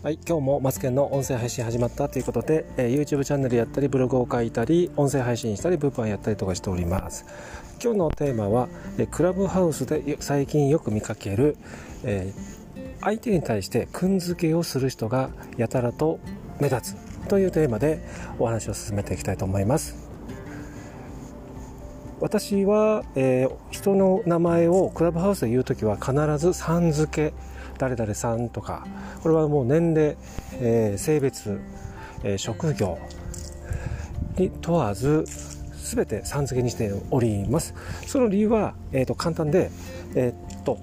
はい、今日もマツケンの音声配信始まったということで、えー、YouTube チャンネルやったりブログを書いたり音声配信したり物販やったりとかしております。今日のテーマは、えー、クラブハウスで最近よく見かける、えー、相手に対してくんづけをする人がやたらと目立つというテーマでお話を進めていきたいと思います。私は、えー、人の名前をクラブハウスで言う時は必ずさん付け誰々さんとかこれはもう年齢、えー、性別、えー、職業に問わず全てさん付けにしております。その理由は、えーと、簡単でえー、っと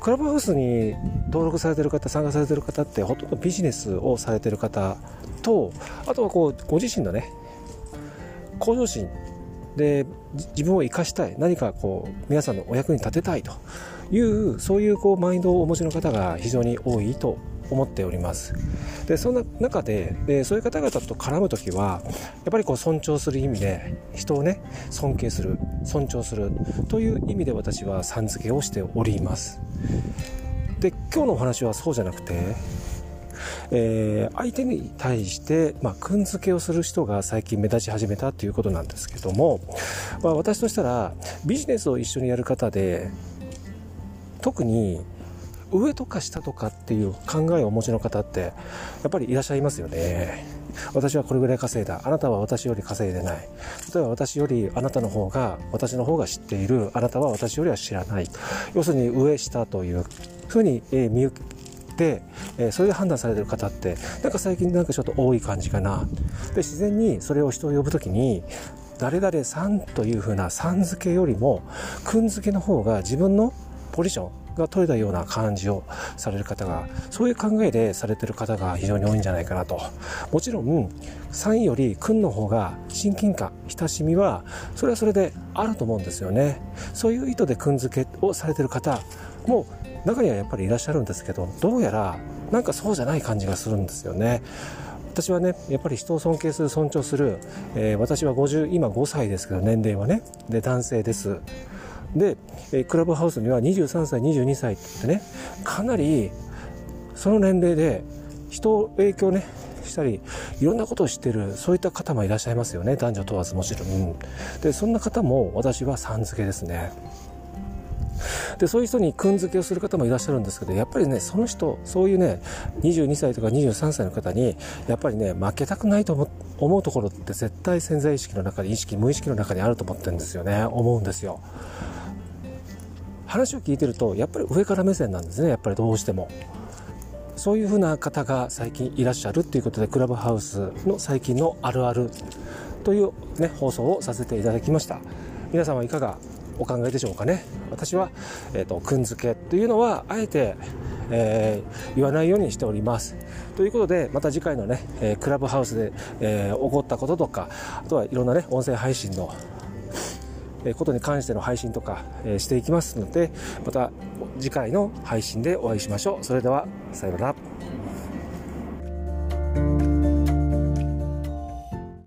クラブハウスに登録されてる方参加されてる方ってほとんどビジネスをされてる方とあとはこうご自身のね向上心で自分を生かしたい。何かこう皆さんのお役に立てたいと。いうそういうこうマインドをお持ちの方が非常に多いと思っております。でそんな中ででそういう方々と絡む時はやっぱりこう尊重する意味で人をね尊敬する尊重する。という意味で私はさん付けをしております。で今日のお話はそうじゃなくてえー、相手に対して、まあ、くんづけをする人が最近目立ち始めたということなんですけども、まあ、私としたらビジネスを一緒にやる方で特に上とか下とかっていう考えをお持ちの方ってやっぱりいらっしゃいますよね。私はこれぐらい稼いだ。あなたは私より稼いでない。例えば私よりあなたの方が私の方が知っている。あなたは私よりは知らない。要するに上下というふうに見受けて、えそれで判断されてる方ってなんか最近なんかちょっと多い感じかな。で自然にそれを人を呼ぶ時に誰々さんというふうなさん付けよりもくん付けの方が自分のポジションが取れたような感じをされる方がそういう考えでされてる方が非常に多いんじゃないかなと。もちろん3位より君の方が親近感親しみはそれはそれであると思うんですよね。そういう意図で君付けをされてる方も中にはやっぱりいらっしゃるんですけどどうやらなんかそうじゃない感じがするんですよね。私はねやっぱり人を尊敬する尊重する、えー、私は50今5歳ですけど年齢はね。で男性です。で、えクラブハウスには23歳22歳ってねかなりその年齢で人を影響ねしたりいろんなことを知ってるそういった方もいらっしゃいますよね。男女問わずもちろん。でそんな方も私はさん付けですね。でそういう人にくん付けをする方もいらっしゃるんですけどやっぱりねその人そういうね22歳とか23歳の方にやっぱりね負けたくないと思思うところって絶対潜在意識の中に意識無意識の中にあると思ってるんですよね。思うんですよ。話を聞いてるとやっぱり上から目線なんですね。やっぱりどうしても。そういうふうな方が最近いらっしゃるということでクラブハウスの最近のあるあるという、ね、放送をさせていただきました。皆さんはいかがお考えでしょうかね。私は、えーと、くんづけというのはあえて、えー、言わないようにしております。ということでまた次回のね、えー、クラブハウスで、えー、起こったこととかあとはいろんなね音声配信のことに関しての配信とかしていきますのでまた次回の配信でお会いしましょう。それではさようなら。